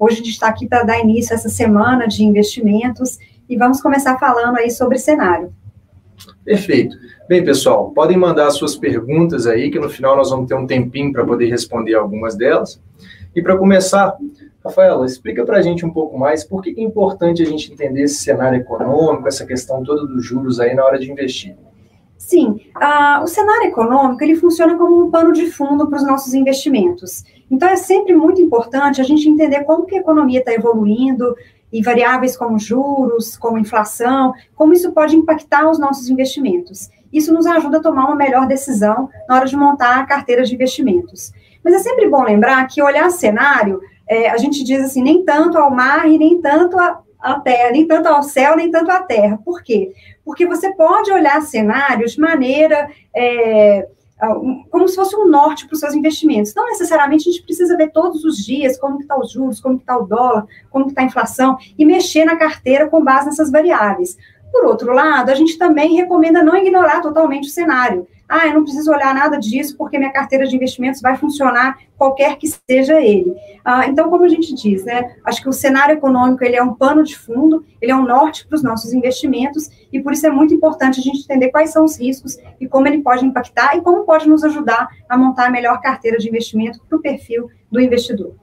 Hoje a gente está aqui para dar início a essa semana de investimentos e vamos começar falando aí sobre cenário. Perfeito. Bem, pessoal, podem mandar suas perguntas aí, que no final nós vamos ter um tempinho para poder responder algumas delas. E para começar, Rafaela, explica para a gente um pouco mais por que é importante a gente entender esse cenário econômico, essa questão toda dos juros aí na hora de investir. Sim, o cenário econômico ele funciona como um pano de fundo para os nossos investimentos. Então é sempre muito importante a gente entender como que a economia está evoluindo e variáveis como juros, como inflação, como isso pode impactar os nossos investimentos. Isso nos ajuda a tomar uma melhor decisão na hora de montar a carteira de investimentos. Mas é sempre bom lembrar que olhar cenário, é, a gente diz assim, nem tanto ao mar e nem tanto a, a terra, nem tanto ao céu, nem tanto à terra. Por quê? Porque você pode olhar cenários de maneira é, como se fosse um norte para os seus investimentos. Não necessariamente a gente precisa ver todos os dias como está os juros, como está o dólar, como está a inflação, e mexer na carteira com base nessas variáveis. Por outro lado, a gente também recomenda não ignorar totalmente o cenário. Ah, eu não preciso olhar nada disso porque minha carteira de investimentos vai funcionar qualquer que seja ele. Ah, então, como a gente diz, né, acho que o cenário econômico ele é um pano de fundo, ele é um norte para os nossos investimentos e por isso é muito importante a gente entender quais são os riscos e como ele pode impactar e como pode nos ajudar a montar a melhor carteira de investimento para o perfil do investidor.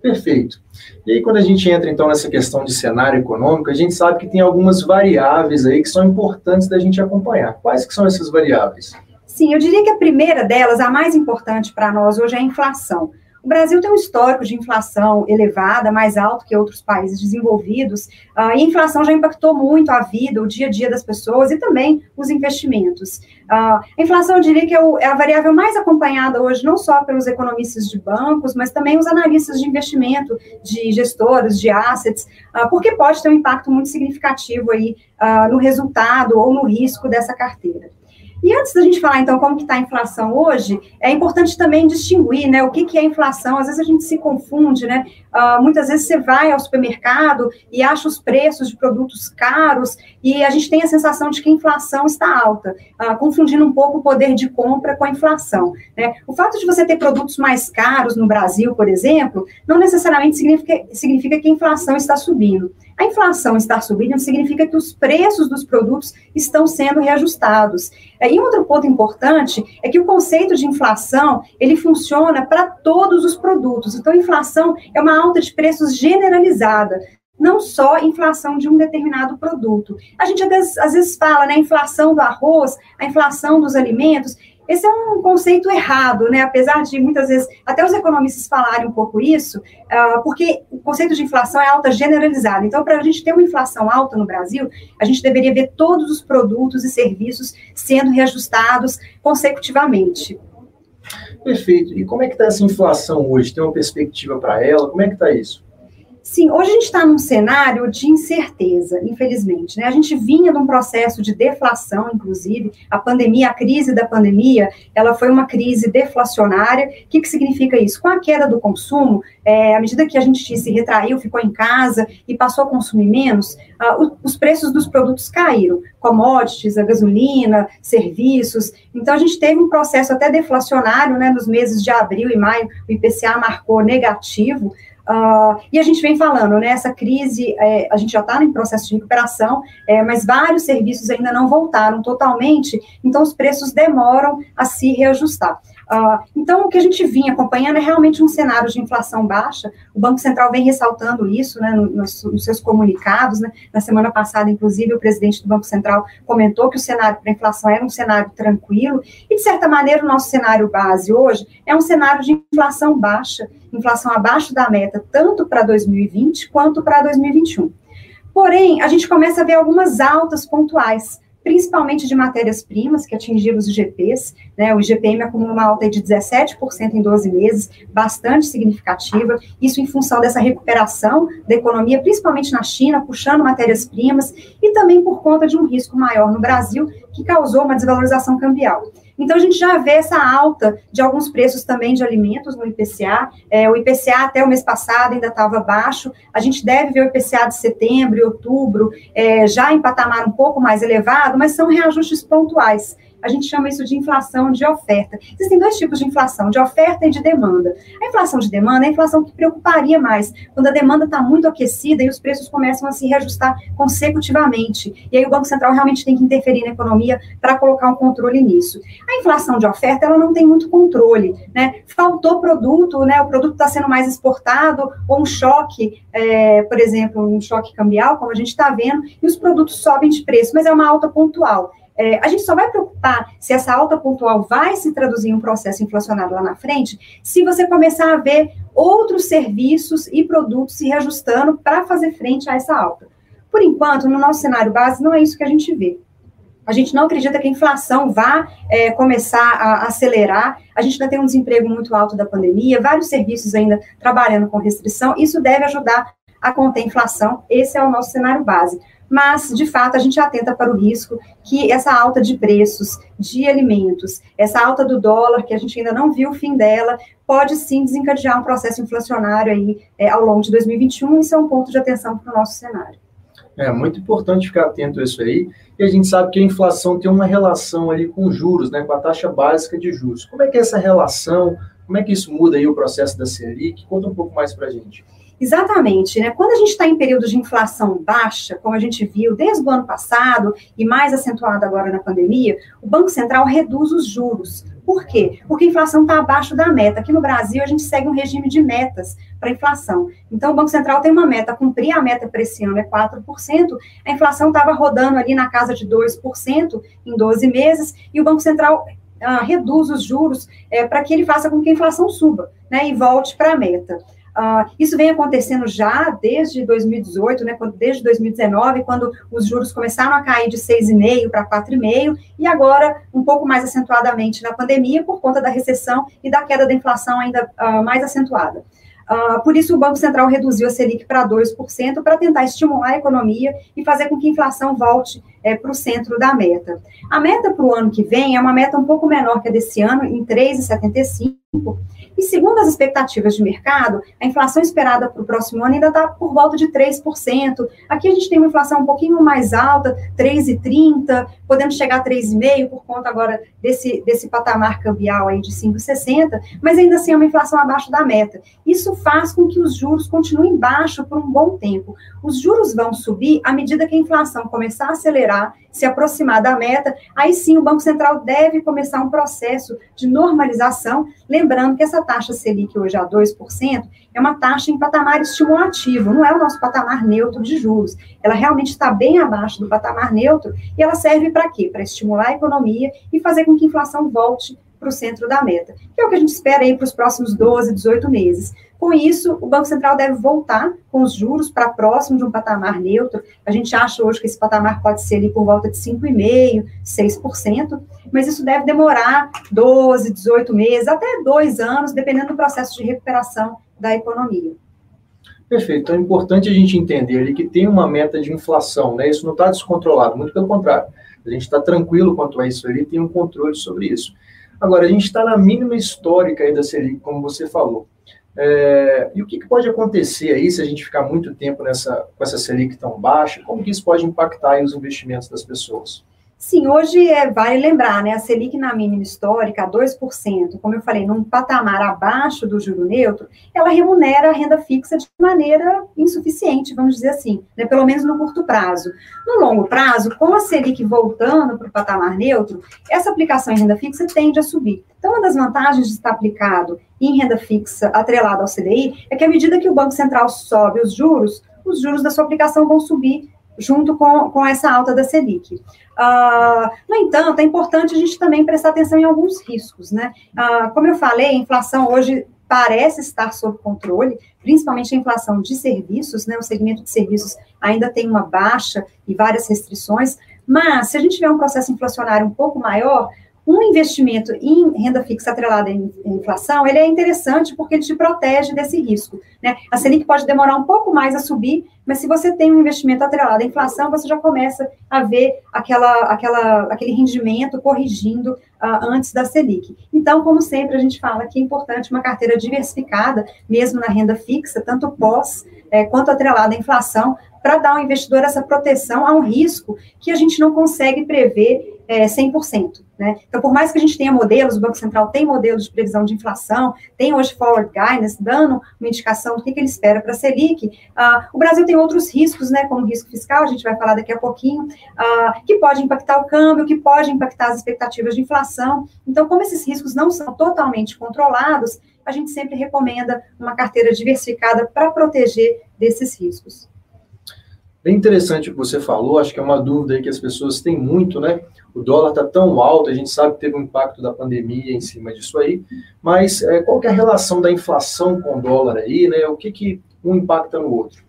Perfeito. E aí, quando a gente entra, então, nessa questão de cenário econômico, a gente sabe que tem algumas variáveis aí que são importantes da gente acompanhar. Quais que são essas variáveis? Sim, eu diria que a primeira delas, a mais importante para nós hoje, é a inflação. O Brasil tem um histórico de inflação elevada, mais alto que outros países desenvolvidos, uh, e a inflação já impactou muito a vida, o dia a dia das pessoas e também os investimentos. Uh, a inflação, eu diria que é, o, é, a variável mais acompanhada hoje, não só pelos economistas de bancos, mas também os analistas de investimento, de gestores, de assets, uh, porque pode ter um impacto muito significativo aí no resultado ou no risco dessa carteira. E antes da gente falar, então, como que está a inflação hoje, é importante também distinguir, né, o que, que é inflação. Às vezes a gente se confunde, né, uh, muitas vezes você vai ao supermercado e acha os preços de produtos caros e a gente tem a sensação de que a inflação está alta, uh, confundindo um pouco o poder de compra com a inflação. Né? O fato de você ter produtos mais caros no Brasil, por exemplo, não necessariamente significa, significa que a inflação está subindo. A inflação estar subindo significa que os preços dos produtos estão sendo reajustados. E outro ponto importante é que o conceito de inflação, ele funciona para todos os produtos. Então, inflação é uma alta de preços generalizada, não só inflação de um determinado produto. A gente às vezes, às vezes fala, né, inflação do arroz, a inflação dos alimentos, esse é um conceito errado, né? Apesar de muitas vezes até os economistas falarem um pouco isso, uh, porque o conceito de inflação é alta generalizada. Então, para a gente ter uma inflação alta no Brasil, a gente deveria ver todos os produtos e serviços sendo reajustados consecutivamente. Perfeito. E como é que está essa inflação hoje? Tem uma perspectiva para ela? Como é que está isso? Sim, hoje a gente está num cenário de incerteza, infelizmente. Né? A gente vinha de um processo de deflação, inclusive. A pandemia, a crise da pandemia, ela foi uma crise deflacionária. O que, que significa isso? Com a queda do consumo, é, à medida que a gente se retraiu, ficou em casa e passou a consumir menos, uh, os preços dos produtos caíram. Commodities, a gasolina, serviços. Então, a gente teve um processo até deflacionário, né? Nos meses de abril e maio, o IPCA marcou negativo. Uh, e a gente vem falando, né, essa crise, é, a gente já está em processo de recuperação, é, mas vários serviços ainda não voltaram totalmente, então os preços demoram a se reajustar. Uh, então, o que a gente vinha acompanhando é realmente um cenário de inflação baixa. O Banco Central vem ressaltando isso né, nos, nos seus comunicados. Né? Na semana passada, inclusive, o presidente do Banco Central comentou que o cenário para inflação era um cenário tranquilo. E, de certa maneira, o nosso cenário base hoje é um cenário de inflação baixa, inflação abaixo da meta, tanto para 2020 quanto para 2021. Porém, a gente começa a ver algumas altas pontuais principalmente de matérias-primas, que atingiram os IGPs, né, o IGPM acumula uma alta de 17% em 12 meses, bastante significativa, isso em função dessa recuperação da economia, principalmente na China, puxando matérias-primas, e também por conta de um risco maior no Brasil, que causou uma desvalorização cambial. Então, a gente já vê essa alta de alguns preços também de alimentos no IPCA. É, o IPCA até o mês passado ainda estava baixo. A gente deve ver o IPCA de setembro e outubro é, já em patamar um pouco mais elevado, mas são reajustes pontuais. A gente chama isso de inflação de oferta. Existem dois tipos de inflação, de oferta e de demanda. A inflação de demanda é a inflação que preocuparia mais, quando a demanda está muito aquecida e os preços começam a se reajustar consecutivamente. E aí o Banco Central realmente tem que interferir na economia para colocar um controle nisso. A inflação de oferta, ela não tem muito controle, né? Faltou produto, né? O produto está sendo mais exportado, ou um choque, é, por exemplo, um choque cambial, como a gente está vendo, e os produtos sobem de preço, mas é uma alta pontual. É, a gente só vai preocupar se essa alta pontual vai se traduzir em um processo inflacionário lá na frente, se você começar a ver outros serviços e produtos se reajustando para fazer frente a essa alta. Por enquanto, no nosso cenário base, não é isso que a gente vê. A gente não acredita que a inflação vá é, começar a acelerar. A gente ainda tem um desemprego muito alto da pandemia, vários serviços ainda trabalhando com restrição. Isso deve ajudar a conter a inflação. Esse é o nosso cenário base. Mas, de fato, a gente atenta para o risco que essa alta de preços de alimentos, essa alta do dólar, que a gente ainda não viu o fim dela, pode sim desencadear um processo inflacionário aí é, ao longo de 2021. Isso é um ponto de atenção para o nosso cenário. É muito importante ficar atento a isso aí. E a gente sabe que a inflação tem uma relação ali com juros, né, com a taxa básica de juros. Como é que é essa relação? Como é que isso muda aí o processo da Selic? Conta um pouco mais para a gente. Exatamente, né? Quando a gente está em período de inflação baixa, como a gente viu desde o ano passado e mais acentuado agora na pandemia, o Banco Central reduz os juros. Por quê? Porque a inflação está abaixo da meta. Aqui no Brasil, a gente segue um regime de metas para inflação. Então, o Banco Central tem uma meta, cumprir a meta para esse ano é 4%, a inflação estava rodando ali na casa de 2% em 12 meses, e o Banco Central ah, reduz os juros é, para que ele faça com que a inflação suba né, e volte para a meta. Uh, isso vem acontecendo já desde 2018, né, desde 2019, quando os juros começaram a cair de 6,5% para 4,5%, e agora um pouco mais acentuadamente na pandemia, por conta da recessão e da queda da inflação ainda uh, mais acentuada. Uh, por isso, o Banco Central reduziu a Selic para 2%, para tentar estimular a economia e fazer com que a inflação volte é, para o centro da meta. A meta para o ano que vem é uma meta um pouco menor que a desse ano, em 3,75%. E segundo as expectativas de mercado, a inflação esperada para o próximo ano ainda está por volta de 3%. Aqui a gente tem uma inflação um pouquinho mais alta, 3,30%, podemos chegar a 3,5% por conta agora desse, desse patamar cambial aí de 5,60%, mas ainda assim é uma inflação abaixo da meta. Isso faz com que os juros continuem baixos por um bom tempo. Os juros vão subir à medida que a inflação começar a acelerar, se aproximar da meta, aí sim o Banco Central deve começar um processo de normalização, lembrando que essa taxa Selic hoje a 2% é uma taxa em patamar estimulativo, não é o nosso patamar neutro de juros. Ela realmente está bem abaixo do patamar neutro e ela serve para quê? Para estimular a economia e fazer com que a inflação volte para o centro da meta, que é o que a gente espera aí para os próximos 12, 18 meses. Com isso, o Banco Central deve voltar com os juros para próximo de um patamar neutro. A gente acha hoje que esse patamar pode ser ali por volta de 5,5%, 6%, mas isso deve demorar 12, 18 meses, até dois anos, dependendo do processo de recuperação da economia. Perfeito. Então é importante a gente entender ali que tem uma meta de inflação, né? Isso não está descontrolado, muito pelo contrário. A gente está tranquilo quanto a isso ali, tem um controle sobre isso. Agora, a gente está na mínima histórica aí da Selic, como você falou. É, e o que, que, pode acontecer aí se a gente ficar muito tempo nessa, com essa Selic tão baixa? Como que isso pode impactar os investimentos das pessoas? Sim, hoje é, vale lembrar, né, a Selic na mínima histórica, a 2%, como eu falei, num patamar abaixo do juro neutro, ela remunera a renda fixa de maneira insuficiente, vamos dizer assim, né, pelo menos no curto prazo. No longo prazo, com a Selic voltando para o patamar neutro, essa aplicação em renda fixa tende a subir. Então, uma das vantagens de estar aplicado em renda fixa atrelado ao CDI é que à medida que o Banco Central sobe os juros, os juros da sua aplicação vão subir junto com, com essa alta da Selic. Uh, no entanto, é importante a gente também prestar atenção em alguns riscos, né? Uh, como eu falei, a inflação hoje parece estar sob controle, principalmente a inflação de serviços, né? O segmento de serviços ainda tem uma baixa e várias restrições, mas se a gente tiver um processo inflacionário um pouco maior, um investimento em renda fixa atrelada em inflação, ele é interessante porque ele te protege desse risco. Né? A Selic pode demorar um pouco mais a subir, mas se você tem um investimento atrelado à inflação, você já começa a ver aquela, aquela, aquele rendimento corrigindo uh, antes da Selic. Então, como sempre, a gente fala que é importante uma carteira diversificada, mesmo na renda fixa, tanto pós é, quanto atrelada à inflação, para dar ao investidor essa proteção a um risco que a gente não consegue prever é, 100%. Né? Então, por mais que a gente tenha modelos, o Banco Central tem modelos de previsão de inflação, tem hoje forward guidance, dando uma indicação do que, que ele espera para a Selic, ah, o Brasil tem outros riscos, né, como risco fiscal, a gente vai falar daqui a pouquinho, ah, que pode impactar o câmbio, que pode impactar as expectativas de inflação. Então, como esses riscos não são totalmente controlados, a gente sempre recomenda uma carteira diversificada para proteger desses riscos. Bem interessante o que você falou, acho que é uma dúvida aí que as pessoas têm muito, né? O dólar está tão alto, a gente sabe que teve um impacto da pandemia em cima disso aí, mas é, qual que é a relação da inflação com o dólar aí, né? O que, que um impacta no outro?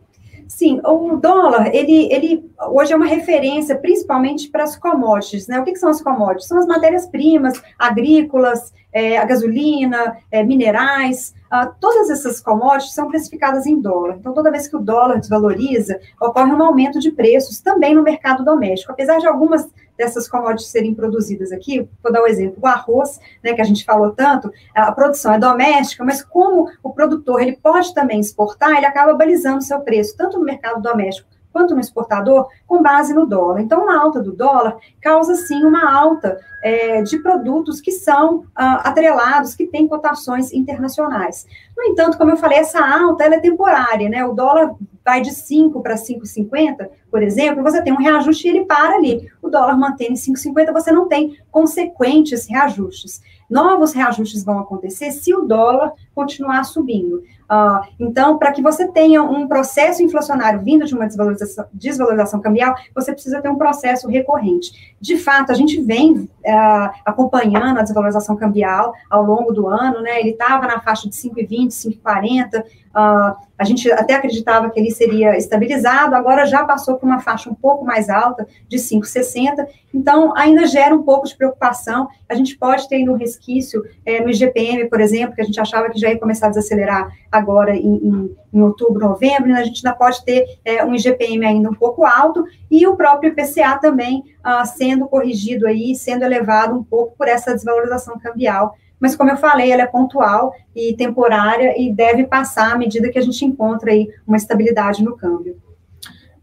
Sim, o dólar, ele, ele hoje é uma referência principalmente para as commodities, né? O que, que são as commodities? São as matérias-primas agrícolas, é, a gasolina, é, minerais, ah, todas essas commodities são precificadas em dólar. Então, toda vez que o dólar desvaloriza, ocorre um aumento de preços também no mercado doméstico. Apesar de algumas dessas commodities serem produzidas aqui, vou dar o um exemplo, o arroz, né, que a gente falou tanto, a produção é doméstica, mas como o produtor ele pode também exportar, ele acaba balizando seu preço, tanto no mercado doméstico quanto no exportador, com base no dólar. Então, uma alta do dólar causa, sim, uma alta é, de produtos que são ah, atrelados, que têm cotações internacionais. No entanto, como eu falei, essa alta é temporária, né? O dólar vai de 5 para 5,50, por exemplo, você tem um reajuste e ele para ali. O dólar mantém em 5,50, você não tem consequentes reajustes. Novos reajustes vão acontecer se o dólar continuar subindo. Uh, então, para que você tenha um processo inflacionário vindo de uma desvalorização, desvalorização cambial, você precisa ter um processo recorrente. De fato, a gente vem uh, acompanhando a desvalorização cambial ao longo do ano, né? Ele estava na faixa de 5,20, 5,40. Uh, a gente até acreditava que ele seria estabilizado, agora já passou por uma faixa um pouco mais alta, de 5,60. Então, ainda gera um pouco de preocupação. A gente pode ter no resquício, é, no IGPM, por exemplo, que a gente achava que já ia começar a desacelerar agora em, em, em outubro, novembro, né? a gente ainda pode ter é, um IGPM ainda um pouco alto, e o próprio IPCA também ah, sendo corrigido aí, sendo elevado um pouco por essa desvalorização cambial mas como eu falei, ela é pontual e temporária e deve passar à medida que a gente encontra aí uma estabilidade no câmbio.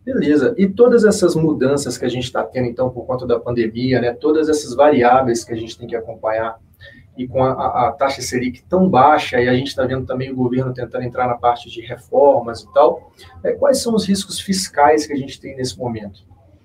Beleza. E todas essas mudanças que a gente está tendo, então, por conta da pandemia, né, todas essas variáveis que a gente tem que acompanhar, e com a, a, taxa Selic tão baixa, e a gente está vendo também o governo tentando entrar na parte de reformas e tal, é, quais são os riscos fiscais que a gente tem nesse momento?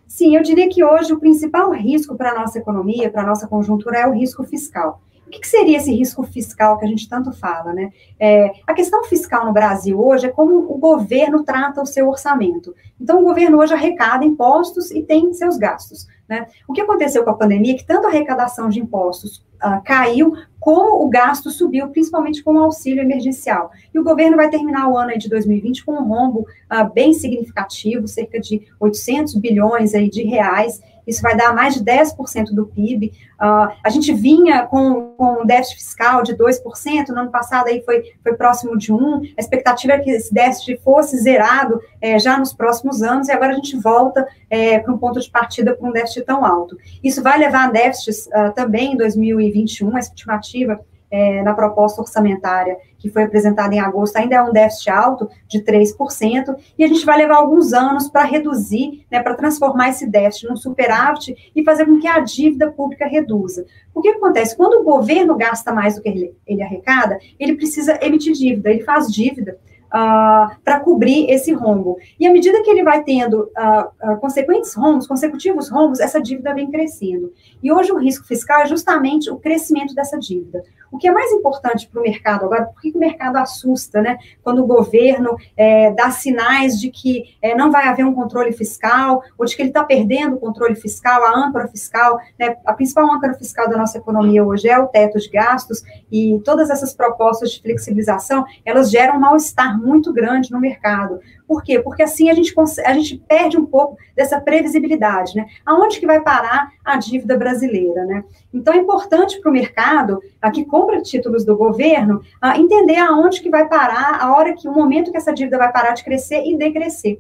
Sim, eu diria que hoje o principal risco para a nossa economia, para a nossa conjuntura, é o risco fiscal que, que seria esse risco fiscal que a gente tanto fala, né? É, a questão fiscal no Brasil hoje é como o governo trata o seu orçamento. Então, o governo hoje arrecada impostos e tem seus gastos. Né? O que aconteceu com a pandemia é que tanto a arrecadação de impostos uh, caiu, como o gasto subiu, principalmente com o auxílio emergencial. E o governo vai terminar o ano de 2020 com um rombo uh, bem significativo, cerca de 800 bilhões aí de reais, isso vai dar mais de 10% do PIB. Uh, a gente vinha com, com um déficit fiscal de 2%, no ano passado aí foi, foi próximo de 1%, a expectativa é que esse déficit fosse zerado é, já nos próximos anos, e agora a gente volta é, para um ponto de partida para um déficit tão alto. Isso vai levar a déficits uh, também em 2021, a estimativa é, na proposta orçamentária que foi apresentada em agosto, ainda é um déficit alto de 3%, e a gente vai levar alguns anos para reduzir, né, para transformar esse déficit num superávit e fazer com que a dívida pública reduza. O que acontece? Quando o governo gasta mais do que ele, ele arrecada, ele precisa emitir dívida, ele faz dívida uh, ah, para cobrir esse rombo. E à medida que ele vai tendo uh, uh, consequentes rombos, consecutivos rombos, essa dívida vem crescendo. E hoje o risco fiscal é justamente o crescimento dessa dívida. O que é mais importante para o mercado agora, por que o mercado assusta, né? Quando o governo é, dá sinais de que é, não vai haver um controle fiscal, ou de que ele está perdendo o controle fiscal, a âncora fiscal, né? A principal âncora fiscal da nossa economia hoje é o teto de gastos, e todas essas propostas de flexibilização, elas geram mal-estar muito grande no mercado. Por quê? Porque assim a gente, a gente perde um pouco dessa previsibilidade, né? Aonde que vai parar a dívida brasileira, né? Então é importante para o mercado, a que compra títulos do governo, a entender aonde que vai parar, a hora que, o momento que essa dívida vai parar de crescer e decrescer.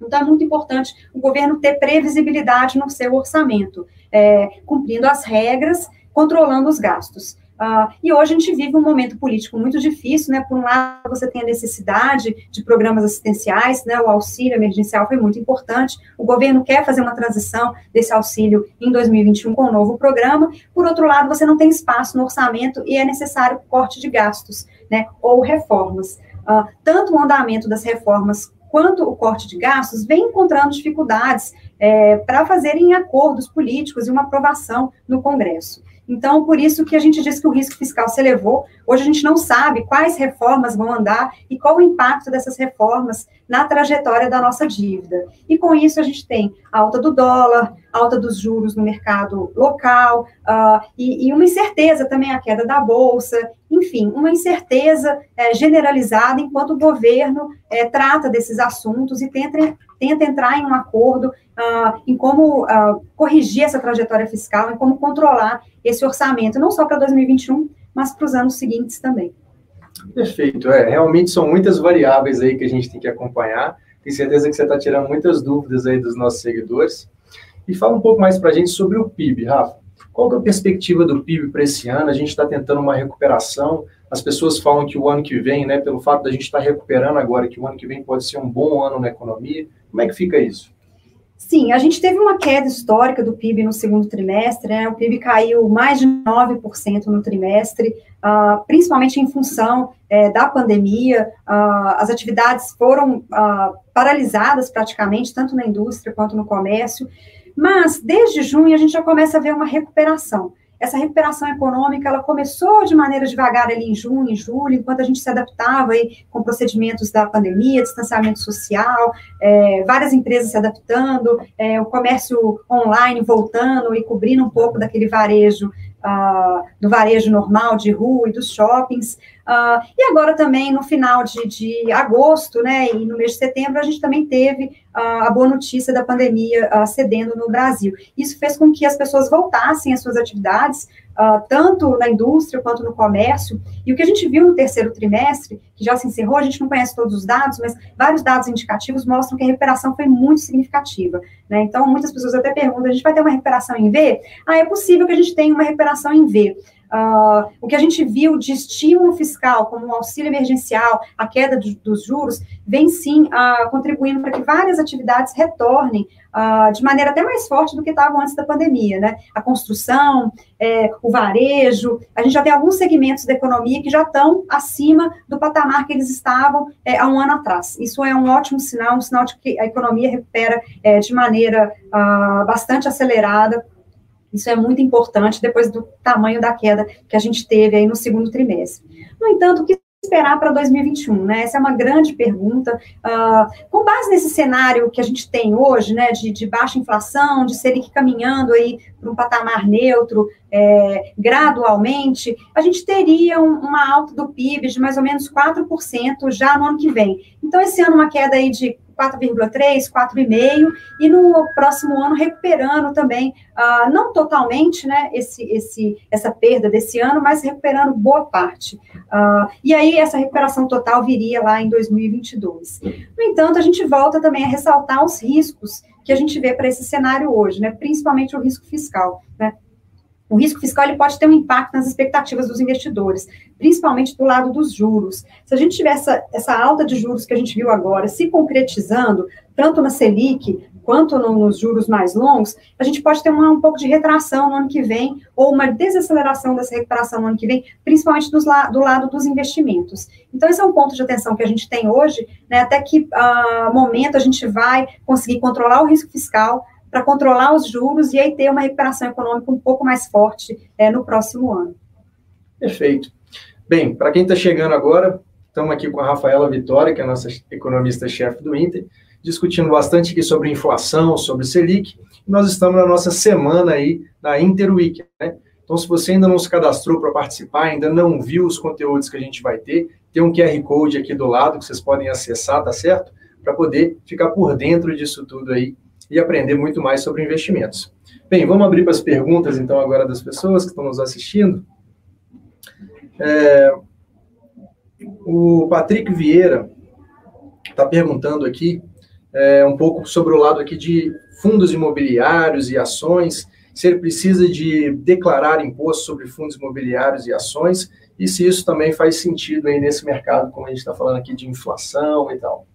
Então, é muito importante o governo ter previsibilidade no seu orçamento, é, cumprindo as regras, controlando os gastos. Uh, e hoje a gente vive um momento político muito difícil, né? Por um lado, você tem a necessidade de programas assistenciais, né? O auxílio emergencial foi muito importante. O governo quer fazer uma transição desse auxílio em 2021 com um novo programa. Por outro lado, você não tem espaço no orçamento e é necessário corte de gastos, né? Ou reformas. Uh, tanto o andamento das reformas quanto o corte de gastos vem encontrando dificuldades é, para fazerem acordos políticos e uma aprovação no Congresso. Então, por isso que a gente diz que o risco fiscal se elevou. Hoje a gente não sabe quais reformas vão andar e qual o impacto dessas reformas na trajetória da nossa dívida. E com isso a gente tem alta do dólar, alta dos juros no mercado local, uh, e, e, uma incerteza também, a queda da Bolsa, enfim, uma incerteza é, generalizada enquanto o governo é, trata desses assuntos e tenta, tenta entrar em um acordo uh, em como uh, corrigir essa trajetória fiscal, em como controlar esse orçamento, não só para 2021, mas para os anos seguintes também. Perfeito, é, realmente são muitas variáveis aí que a gente tem que acompanhar, tenho certeza que você está tirando muitas dúvidas aí dos nossos seguidores, e fala um pouco mais para a gente sobre o PIB, Rafa. Qual é a perspectiva do PIB para esse ano? A gente está tentando uma recuperação. As pessoas falam que o ano que vem, né, pelo fato da gente estar tá recuperando agora, que o ano que vem pode ser um bom ano na economia. Como é que fica isso? Sim, a gente teve uma queda histórica do PIB no segundo trimestre, né? o PIB caiu mais de 9% no trimestre, uh, principalmente em função é, da pandemia, uh, as atividades foram uh, paralisadas praticamente, tanto na indústria quanto no comércio, mas desde junho a gente já começa a ver uma recuperação. Essa recuperação econômica, ela começou de maneira devagar ali em junho, em julho, enquanto a gente se adaptava aí com procedimentos da pandemia, distanciamento social, é, várias empresas se adaptando, é, o comércio online voltando e cobrindo um pouco daquele varejo uh, do varejo normal de rua e dos shoppings. Uh, e agora também, no final de, de, agosto, né, e no mês de setembro, a gente também teve uh, a boa notícia da pandemia cedendo no Brasil. Isso fez com que as pessoas voltassem às suas atividades, uh, tanto na indústria quanto no comércio. E o que a gente viu no terceiro trimestre, que já se encerrou, a gente não conhece todos os dados, mas vários dados indicativos mostram que a recuperação foi muito significativa. Né? Então, muitas pessoas até perguntam: a gente vai ter uma recuperação em V? Ah, é possível que a gente tenha uma recuperação em V. Uh, o que a gente viu de estímulo fiscal, como o auxílio emergencial, a queda dos juros, vem sim uh, contribuindo para que várias atividades retornem uh, de maneira até mais forte do que estavam antes da pandemia, né? A construção, é, o varejo, a gente já tem alguns segmentos da economia que já estão acima do patamar que eles estavam é, há um ano atrás. Isso é um ótimo sinal, um sinal de que a economia recupera é, de maneira bastante acelerada isso é muito importante depois do tamanho da queda que a gente teve aí no segundo trimestre. No entanto, o que esperar para 2021, né? Essa é uma grande pergunta. Uh, com base nesse cenário que a gente tem hoje, né, de, de baixa inflação, de Selic caminhando aí para um patamar neutro é, gradualmente, a gente teria um, uma alta do PIB de mais ou menos 4% já no ano que vem. Então, esse ano, uma queda aí de 4,3, 4,5, e no próximo ano recuperando também, uh, não totalmente, né, esse, esse, essa perda desse ano, mas recuperando boa parte. Uh, e aí essa recuperação total viria lá em 2022. No entanto, a gente volta também a ressaltar os riscos que a gente vê para esse cenário hoje, né, principalmente o risco fiscal, né, o risco fiscal ele pode ter um impacto nas expectativas dos investidores, principalmente do lado dos juros. Se a gente tiver essa, essa alta de juros que a gente viu agora se concretizando, tanto na Selic quanto no, nos juros mais longos, a gente pode ter uma, um pouco de retração no ano que vem, ou uma desaceleração dessa recuperação no ano que vem, principalmente dos, do lado dos investimentos. Então, esse é um ponto de atenção que a gente tem hoje, né, até que uh, momento a gente vai conseguir controlar o risco fiscal, para controlar os juros e aí ter uma recuperação econômica um pouco mais forte é, no próximo ano. Perfeito. Bem, para quem está chegando agora, estamos aqui com a Rafaela Vitória, que é a nossa economista-chefe do Inter, discutindo bastante aqui sobre inflação, sobre Selic. Nós estamos na nossa semana aí na Interweek, né? Então, se você ainda não se cadastrou para participar, ainda não viu os conteúdos que a gente vai ter, tem um QR Code aqui do lado que vocês podem acessar, tá certo? Para poder ficar por dentro disso tudo aí e aprender muito mais sobre investimentos. Bem, vamos abrir para as perguntas, então, agora das pessoas que estão nos assistindo. É, o Patrick Vieira está perguntando aqui é, um pouco sobre o lado aqui de fundos imobiliários e ações, se ele precisa de declarar imposto sobre fundos imobiliários e ações, e se isso também faz sentido aí nesse mercado, como a gente está falando aqui de inflação e tal.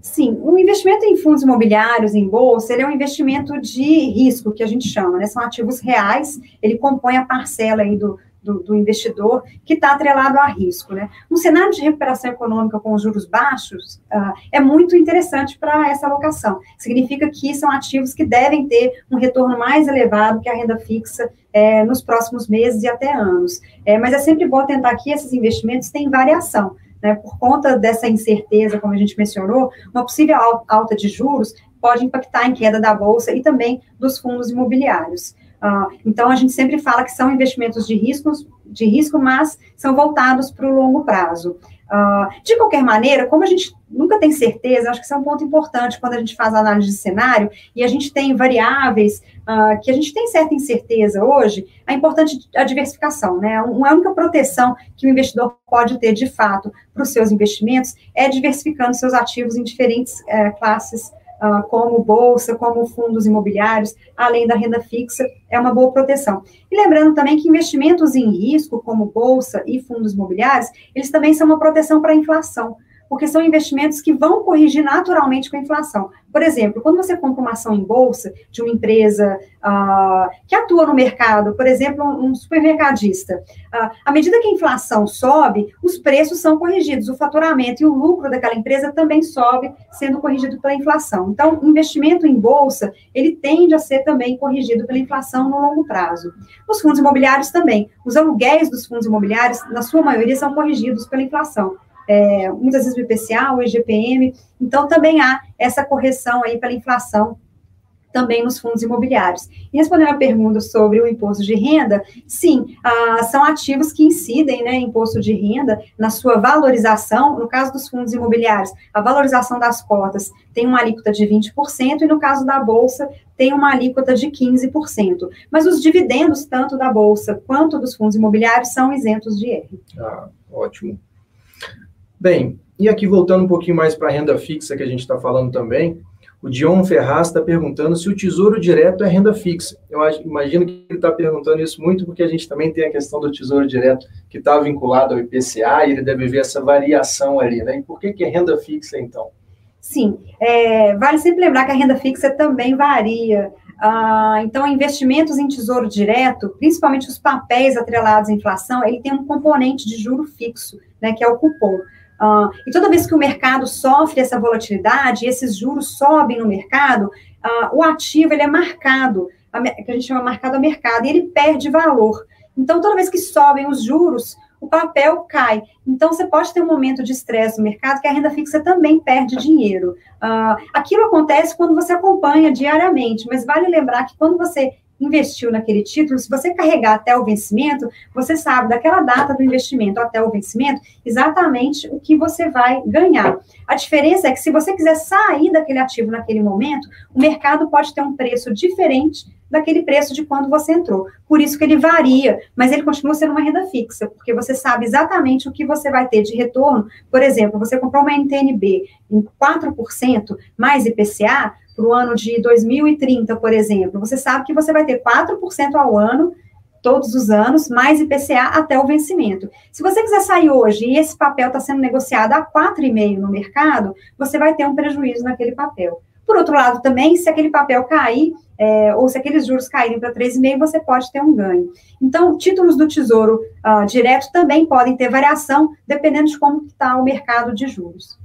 Sim, o investimento em fundos imobiliários, em bolsa, ele é um investimento de risco, que a gente chama, né? São ativos reais, ele compõe a parcela aí do, do, do investidor que está atrelado a risco, né? Um cenário de recuperação econômica com os juros baixos uh, é muito interessante para essa alocação. Significa que são ativos que devem ter um retorno mais elevado que a renda fixa é, nos próximos meses e até anos. É, mas é sempre bom tentar que esses investimentos têm variação. Né, por conta dessa incerteza, como a gente mencionou, uma possível alta de juros pode impactar em queda da bolsa e também dos fundos imobiliários. Uh, então, a gente sempre fala que são investimentos de, riscos, de risco, mas são voltados para o longo prazo. Uh, de qualquer maneira, como a gente nunca tem certeza, acho que isso é um ponto importante quando a gente faz análise de cenário e a gente tem variáveis uh, que a gente tem certa incerteza hoje, é importante a diversificação, né? Uma única proteção que o investidor pode ter de fato para os seus investimentos é diversificando seus ativos em diferentes uh, classes como bolsa, como fundos imobiliários, além da renda fixa, é uma boa proteção. E lembrando também que investimentos em risco, como bolsa e fundos imobiliários, eles também são uma proteção para a inflação porque são investimentos que vão corrigir naturalmente com a inflação. Por exemplo, quando você compra uma ação em bolsa de uma empresa uh, que atua no mercado, por exemplo, um supermercadista, uh, à medida que a inflação sobe, os preços são corrigidos, o faturamento e o lucro daquela empresa também sobe, sendo corrigido pela inflação. Então, investimento em bolsa, ele tende a ser também corrigido pela inflação no longo prazo. Os fundos imobiliários também. Os aluguéis dos fundos imobiliários, na sua maioria, são corrigidos pela inflação é, muitas vezes o IPCA, o IGPM, então também há essa correção aí pela inflação também nos fundos imobiliários. E respondendo a pergunta sobre o imposto de renda, sim, ah, são ativos que incidem, né, imposto de renda na sua valorização. No caso dos fundos imobiliários, a valorização das cotas tem uma alíquota de 20%, e no caso da Bolsa, tem uma alíquota de 15%. Mas os dividendos, tanto da Bolsa quanto dos fundos imobiliários, são isentos de R. Ah, ótimo. Bem, e aqui voltando um pouquinho mais para a renda fixa que a gente está falando também, o Dion Ferraz está perguntando se o Tesouro Direto é renda fixa. Eu imagino que ele está perguntando isso muito porque a gente também tem a questão do Tesouro Direto que está vinculado ao IPCA e ele deve ver essa variação ali, né? E por que, que é renda fixa, então? Sim, é, vale sempre lembrar que a renda fixa também varia. Ah, então, investimentos em tesouro direto, principalmente os papéis atrelados à inflação, ele tem um componente de juro fixo, né, que é o cupom. Uh, e toda vez que o mercado sofre essa volatilidade, esses juros sobem no mercado, uh, o ativo ele é marcado, a, que a gente chama marcado a mercado, e ele perde valor. Então, toda vez que sobem os juros, o papel cai. Então, você pode ter um momento de estresse no mercado que a renda fixa também perde dinheiro. Uh, aquilo acontece quando você acompanha diariamente, mas vale lembrar que quando você investiu naquele título, se você carregar até o vencimento, você sabe daquela data do investimento até o vencimento exatamente o que você vai ganhar. A diferença é que se você quiser sair daquele ativo naquele momento, o mercado pode ter um preço diferente daquele preço de quando você entrou. Por isso que ele varia, mas ele continua sendo uma renda fixa, porque você sabe exatamente o que você vai ter de retorno. Por exemplo, você comprou uma NTNB em 4% mais IPCA, para o ano de 2030, por exemplo, você sabe que você vai ter 4% ao ano, todos os anos, mais IPCA até o vencimento. Se você quiser sair hoje e esse papel está sendo negociado a 4,5% no mercado, você vai ter um prejuízo naquele papel. Por outro lado, também, se aquele papel cair, é, ou se aqueles juros caírem para 3,5%, você pode ter um ganho. Então, títulos do Tesouro uh, direto também podem ter variação, dependendo de como está o mercado de juros.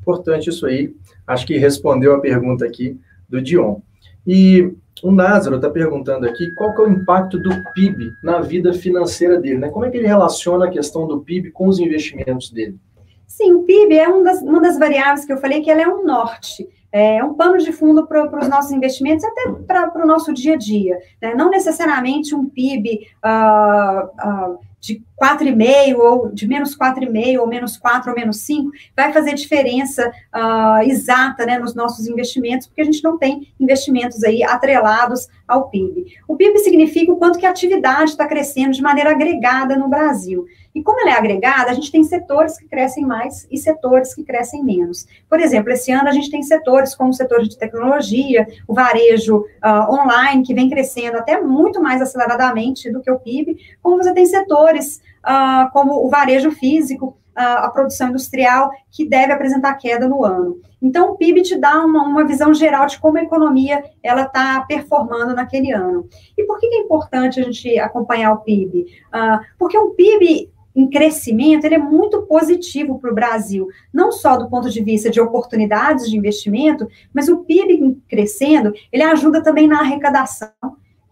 Importante isso aí. Acho que respondeu a pergunta aqui do Dion. E o Názaro está perguntando aqui qual que é o impacto do PIB na vida financeira dele, né? Como é que ele relaciona a questão do PIB com os investimentos dele? Sim, o PIB é um das, uma das variáveis que eu falei que ela é um norte, é um pano de fundo para os nossos investimentos, até para o nosso dia a dia. Né? Não necessariamente um PIB uh, uh, de 4,5 ou de menos 4,5 ou menos 4 ou menos 5 vai fazer diferença uh, exata né, nos nossos investimentos, porque a gente não tem investimentos aí atrelados ao PIB. O PIB significa o quanto que a atividade está crescendo de maneira agregada no Brasil. E como ela é agregada, a gente tem setores que crescem mais e setores que crescem menos. Por exemplo, esse ano a gente tem setores como o setor de tecnologia, o varejo uh, online, que vem crescendo até muito mais aceleradamente do que o PIB, como você tem setores uh, como o varejo físico, a, produção industrial, que deve apresentar queda no ano. Então, o PIB te dá uma, uma visão geral de como a economia ela está performando naquele ano. E por que é importante a gente acompanhar o PIB? Uh, ah, porque o PIB em crescimento, ele é muito positivo para o Brasil, não só do ponto de vista de oportunidades de investimento, mas o PIB crescendo, ele ajuda também na arrecadação,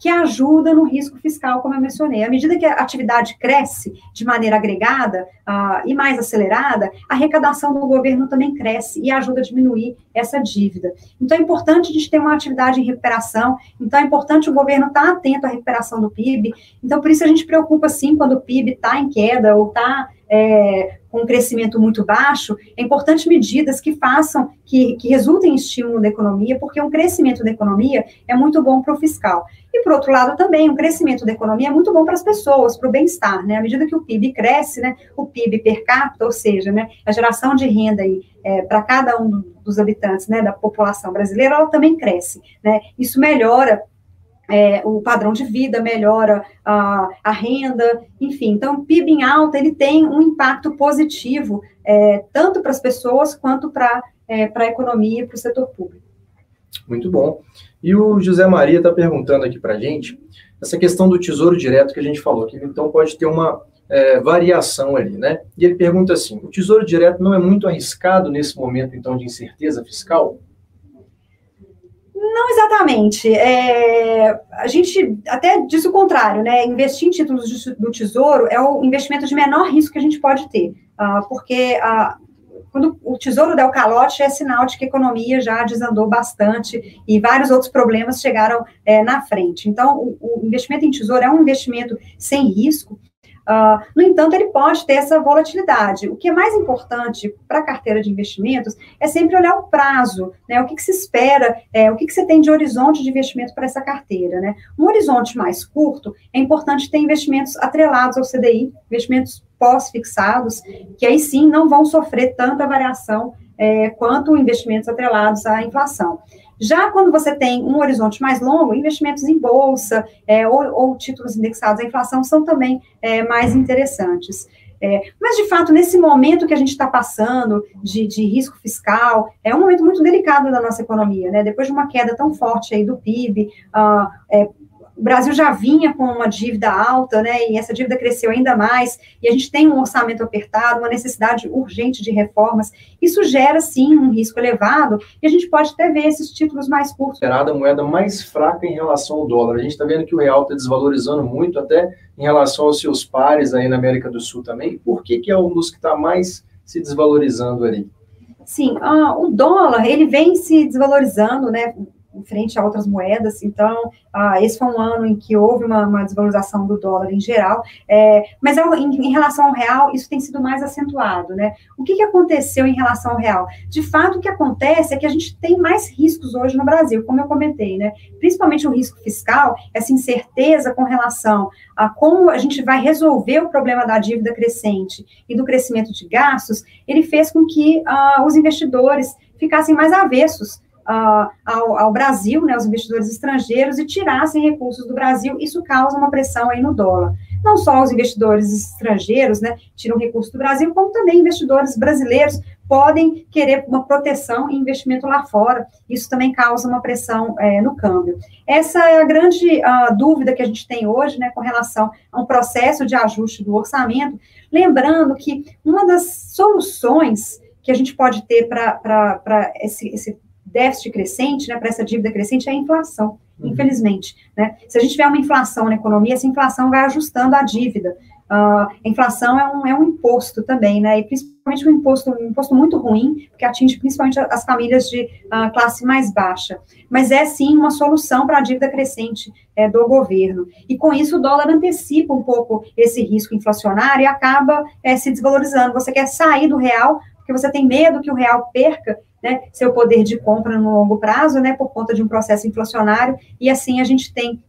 que ajuda no risco fiscal, como eu mencionei. À medida que a atividade cresce de maneira agregada uh, e mais acelerada, a arrecadação do governo também cresce e ajuda a diminuir essa dívida. Então, é importante a gente ter uma atividade em recuperação, então é importante o governo estar atento à recuperação do PIB. Então, por isso a gente preocupa, sim, quando o PIB está em queda ou está é, com um crescimento muito baixo, é importante medidas que façam, que, que resultem em estímulo da economia, porque um crescimento da economia é muito bom para o fiscal. E, por outro lado, também, um crescimento da economia é muito bom para as pessoas, para o bem-estar, né? À medida que o PIB cresce, né, o PIB per capita, ou seja, né, a geração de renda aí, é, para cada um dos habitantes, né, da população brasileira, ela também cresce, né? Isso melhora é, o padrão de vida, melhora a, a, renda, enfim. Então, PIB em alta, ele tem um impacto positivo, é, tanto para as pessoas, quanto para é, a economia e para o setor público. Muito bom. E o José Maria está perguntando aqui para a gente, essa questão do tesouro direto que a gente falou, que então pode ter uma é, variação ali, né? E ele pergunta assim, o tesouro direto não é muito arriscado nesse momento, então, de incerteza fiscal? Não exatamente. É, a gente até diz o contrário, né? Investir em títulos do tesouro é o investimento de menor risco que a gente pode ter, uh, porque uh, quando o tesouro der o calote é sinal de que a economia já desandou bastante e vários outros problemas chegaram é, na frente. Então, o, o investimento em tesouro é um investimento sem risco. Uh, no entanto, ele pode ter essa volatilidade. O que é mais importante para a carteira de investimentos é sempre olhar o prazo, né? O que, que se espera, é, o que, que você tem de horizonte de investimento para essa carteira, né? Um horizonte mais curto, é importante ter investimentos atrelados ao CDI, investimentos pós-fixados, que aí sim não vão sofrer tanta variação é, quanto investimentos atrelados à inflação. Já quando você tem um horizonte mais longo, investimentos em bolsa é, ou, ou, títulos indexados à inflação são também é, mais interessantes. É, mas, de fato, nesse momento que a gente está passando de, de, risco fiscal, é um momento muito delicado da nossa economia, né? Depois de uma queda tão forte aí do PIB, uh, é, o Brasil já vinha com uma dívida alta, né, e essa dívida cresceu ainda mais, e a gente tem um orçamento apertado, uma necessidade urgente de reformas, isso gera, sim, um risco elevado, e a gente pode até ver esses títulos mais curtos. Considerada a moeda mais fraca em relação ao dólar. A gente está vendo que o real está desvalorizando muito, até em relação aos seus pares aí na América do Sul também. Por que, que é um dos que está mais se desvalorizando ali? Sim, ah, o dólar, ele vem se desvalorizando, né, em frente a outras moedas. Então, ah, esse foi um ano em que houve uma, uma desvalorização do dólar em geral, é, mas em, em, relação ao real, isso tem sido mais acentuado, né? O que, que aconteceu em relação ao real? De fato, o que acontece é que a gente tem mais riscos hoje no Brasil, como eu comentei, né? Principalmente o risco fiscal, essa incerteza com relação a como a gente vai resolver o problema da dívida crescente e do crescimento de gastos, ele fez com que ah, os investidores ficassem mais avessos uh, ao, ao, Brasil, né, os investidores estrangeiros, e tirassem recursos do Brasil, isso causa uma pressão aí no dólar. Não só os investidores estrangeiros, né, tiram recursos do Brasil, como também investidores brasileiros podem querer uma proteção e investimento lá fora. Isso também causa uma pressão é, no câmbio. Essa é a grande uh, dúvida que a gente tem hoje, né, com relação a um processo de ajuste do orçamento. Lembrando que uma das soluções que a gente pode ter para esse, esse déficit crescente, né, para essa dívida crescente, é a inflação, uhum. infelizmente. Né? Se a gente tiver uma inflação na economia, essa inflação vai ajustando a dívida. Uh, a inflação é um, é um imposto também, né? E principalmente um imposto, um imposto muito ruim, porque atinge principalmente as famílias de uh, classe mais baixa. Mas é sim uma solução para a dívida crescente é, do governo. E com isso o dólar antecipa um pouco esse risco inflacionário e acaba é, se desvalorizando. Você quer sair do real porque você tem medo que o real perca né, seu poder de compra no longo prazo, né, por conta de um processo inflacionário, e assim a gente tem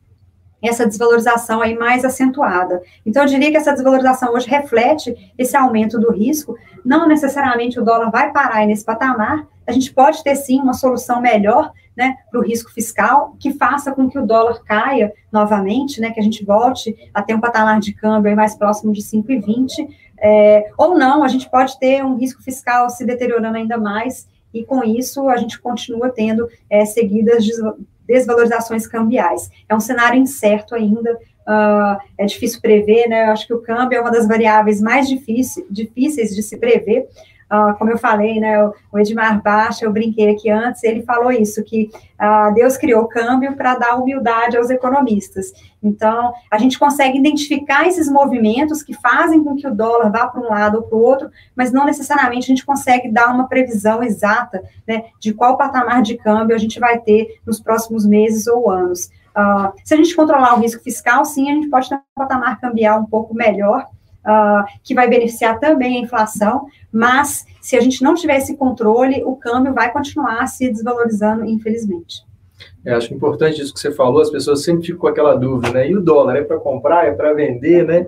essa desvalorização aí mais acentuada. Então, eu diria que essa desvalorização hoje reflete esse aumento do risco. Não necessariamente o dólar vai parar nesse patamar, a gente pode ter sim uma solução melhor né, para o risco fiscal, que faça com que o dólar caia novamente, né, que a gente volte a ter um patamar de câmbio mais próximo de 5,20, é, ou não, a gente pode ter um risco fiscal se deteriorando ainda mais, e com isso a gente continua tendo é, seguidas desvalorizações cambiais. É um cenário incerto ainda, uh, é difícil prever, né? Eu acho que o câmbio é uma das variáveis mais difícil, difíceis de se prever. Uh, como eu falei, né, o Edmar Baixa, eu brinquei aqui antes, ele falou isso, que uh, Deus criou o câmbio para dar humildade aos economistas. Então, a gente consegue identificar esses movimentos que fazem com que o dólar vá para um lado ou para o outro, mas não necessariamente a gente consegue dar uma previsão exata né, de qual patamar de câmbio a gente vai ter nos próximos meses ou anos. Uh, se a gente controlar o risco fiscal, sim, a gente pode ter um patamar cambial um pouco melhor, uh, que vai beneficiar também a inflação, mas se a gente não tiver esse controle, o câmbio vai continuar se desvalorizando, infelizmente. É, acho importante isso que você falou, as pessoas sempre ficam com aquela dúvida, né? E o dólar é para comprar, é para vender, né?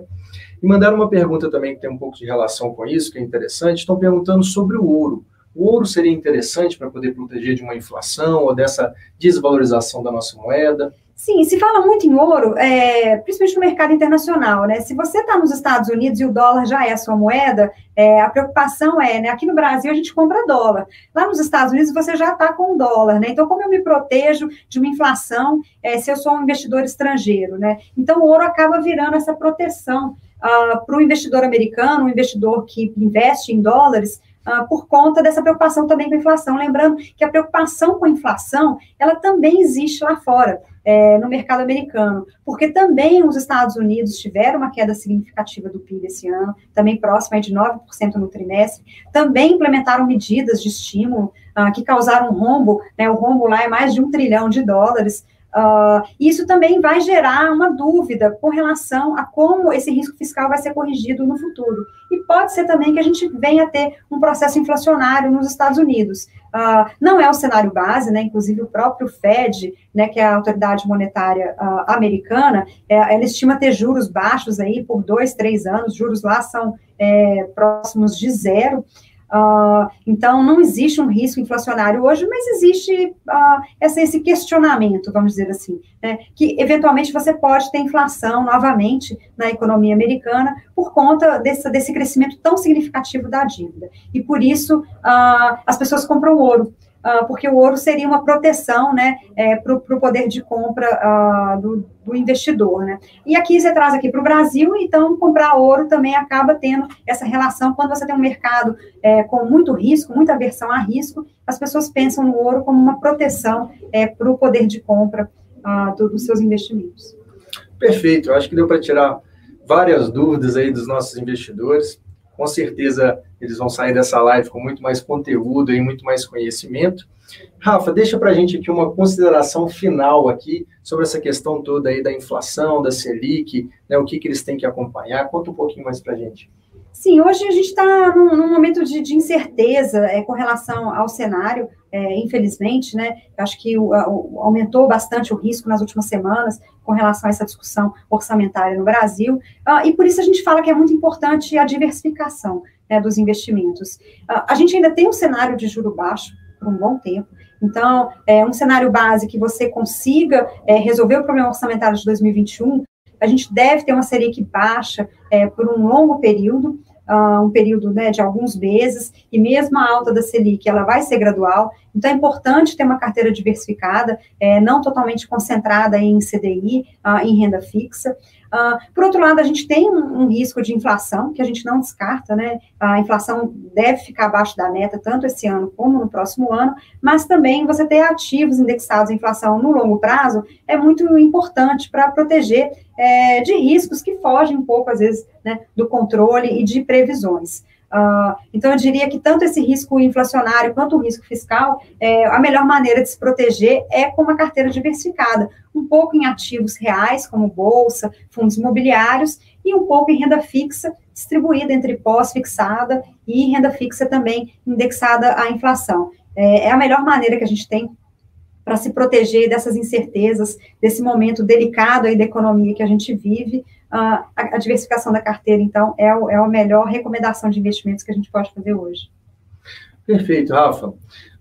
E mandaram uma pergunta também que tem um pouco de relação com isso, que é interessante. Estão perguntando sobre o ouro. O ouro seria interessante para poder proteger de uma inflação ou dessa desvalorização da nossa moeda? Sim, se fala muito em ouro, é, principalmente no mercado internacional, né? Se você está nos Estados Unidos e o dólar já é a sua moeda, é, a preocupação é, né? Aqui no Brasil a gente compra dólar. Lá nos Estados Unidos você já está com dólar, né? Então, como eu me protejo de uma inflação é, se eu sou um investidor estrangeiro, né? Então, o ouro acaba virando essa proteção uh, ah, para o investidor americano, um investidor que investe em dólares, Uh, por conta dessa preocupação também com a inflação. Lembrando que a preocupação com a inflação, ela também existe lá fora é, no mercado americano, porque também os Estados Unidos tiveram uma queda significativa do PIB esse ano, também próxima de 9% no trimestre, também implementaram medidas de estímulo uh, que causaram um rombo, né, o rombo lá é mais de um trilhão de dólares, Uh, isso também vai gerar uma dúvida com relação a como esse risco fiscal vai ser corrigido no futuro. E pode ser também que a gente venha a ter um processo inflacionário nos Estados Unidos. Uh, não é o cenário base, né? Inclusive o próprio Fed, né, que é a autoridade monetária uh, americana, é, ela estima ter juros baixos aí por dois, três anos. Juros lá são é, próximos de zero. Uh, então, não existe um risco inflacionário hoje, mas existe uh, essa, esse questionamento, vamos dizer assim, né, que eventualmente você pode ter inflação novamente na economia americana por conta desse, desse crescimento tão significativo da dívida. E por isso uh, as pessoas compram ouro. Uh, porque o ouro seria uma proteção né, é, para o poder de compra uh, do, do, investidor. Né? E aqui você traz aqui para o Brasil, então comprar ouro também acaba tendo essa relação. Quando você tem um mercado é, com muito risco, muita aversão a risco, as pessoas pensam no ouro como uma proteção é, para o poder de compra uh, do, dos seus investimentos. Perfeito, acho que deu para tirar várias dúvidas aí dos nossos investidores. Com certeza eles vão sair dessa live com muito mais conteúdo e muito mais conhecimento. Rafa, deixa para a gente aqui uma consideração final aqui sobre essa questão toda aí da inflação, da Selic, né, o que, que eles têm que acompanhar. Conta um pouquinho mais para a gente. Sim, hoje a gente está num, num, momento de, de incerteza é, com relação ao cenário, é, infelizmente, né? Acho que o, o, aumentou bastante o risco nas últimas semanas com relação a essa discussão orçamentária no Brasil, ah, e por isso a gente fala que é muito importante a diversificação né, dos investimentos. A gente ainda tem um cenário de juro baixo por um bom tempo, então, é um cenário base que você consiga é, resolver o problema orçamentário de 2021, a gente deve ter uma Selic baixa é, por um longo período, uh, um período né, de alguns meses, e mesmo a alta da Selic, ela vai ser gradual, então é importante ter uma carteira diversificada, é, não totalmente concentrada em CDI, uh, ah, em renda fixa. Uh, por outro lado, a gente tem um, um, risco de inflação, que a gente não descarta, né? A inflação deve ficar abaixo da meta, tanto esse ano como no próximo ano, mas também você ter ativos indexados à inflação no longo prazo é muito importante para proteger é, de riscos que fogem um pouco, às vezes, né, do controle e de previsões. Uh, então, eu diria que tanto esse risco inflacionário quanto o risco fiscal, é, a melhor maneira de se proteger é com uma carteira diversificada, um pouco em ativos reais, como bolsa, fundos imobiliários, e um pouco em renda fixa, distribuída entre pós-fixada e renda fixa também indexada à inflação. é, é a melhor maneira que a gente tem para se proteger dessas incertezas, desse momento delicado aí da economia que a gente vive, uh, a, a, diversificação da carteira, então, é, o, é a melhor recomendação de investimentos que a gente pode fazer hoje. Perfeito, Rafa.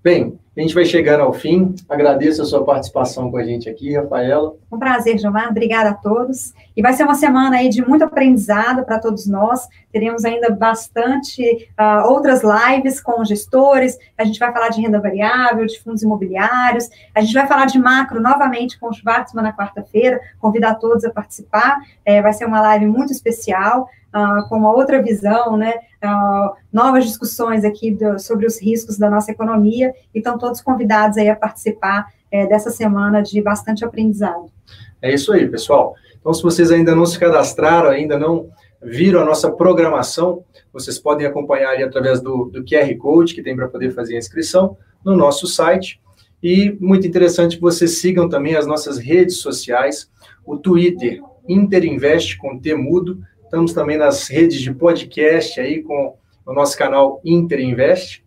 Bem, a gente vai chegando ao fim. Agradeço a sua participação com a gente aqui, Rafaela. Um prazer, Gilmar. Obrigada a todos. E vai ser uma semana aí de muito aprendizado para todos nós. Teremos ainda bastante uh, outras lives com gestores. A gente vai falar de renda variável, de fundos imobiliários. A gente vai falar de macro novamente com o Schwartzman na quarta-feira. Convidar todos a participar. É, vai ser uma live muito especial uh, com uma outra visão, né, uh, novas discussões aqui do, sobre os riscos da nossa economia, e estão todos convidados aí a participar é, dessa semana de bastante aprendizado. É isso aí, pessoal. Então, se vocês ainda não se cadastraram, ainda não viram a nossa programação, vocês podem acompanhar ali através do, do QR Code que tem para poder fazer a inscrição no nosso site. E muito interessante que vocês sigam também as nossas redes sociais, o Twitter, Interinvest com T mudo, Estamos também nas redes de podcast aí com o nosso canal Interinvest,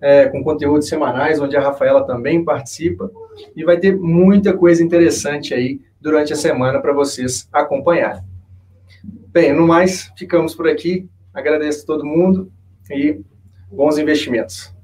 é, com conteúdos semanais, onde a Rafaela também participa. E vai ter muita coisa interessante aí durante a semana para vocês acompanharem. Bem, no mais, ficamos por aqui. Agradeço a todo mundo e bons investimentos.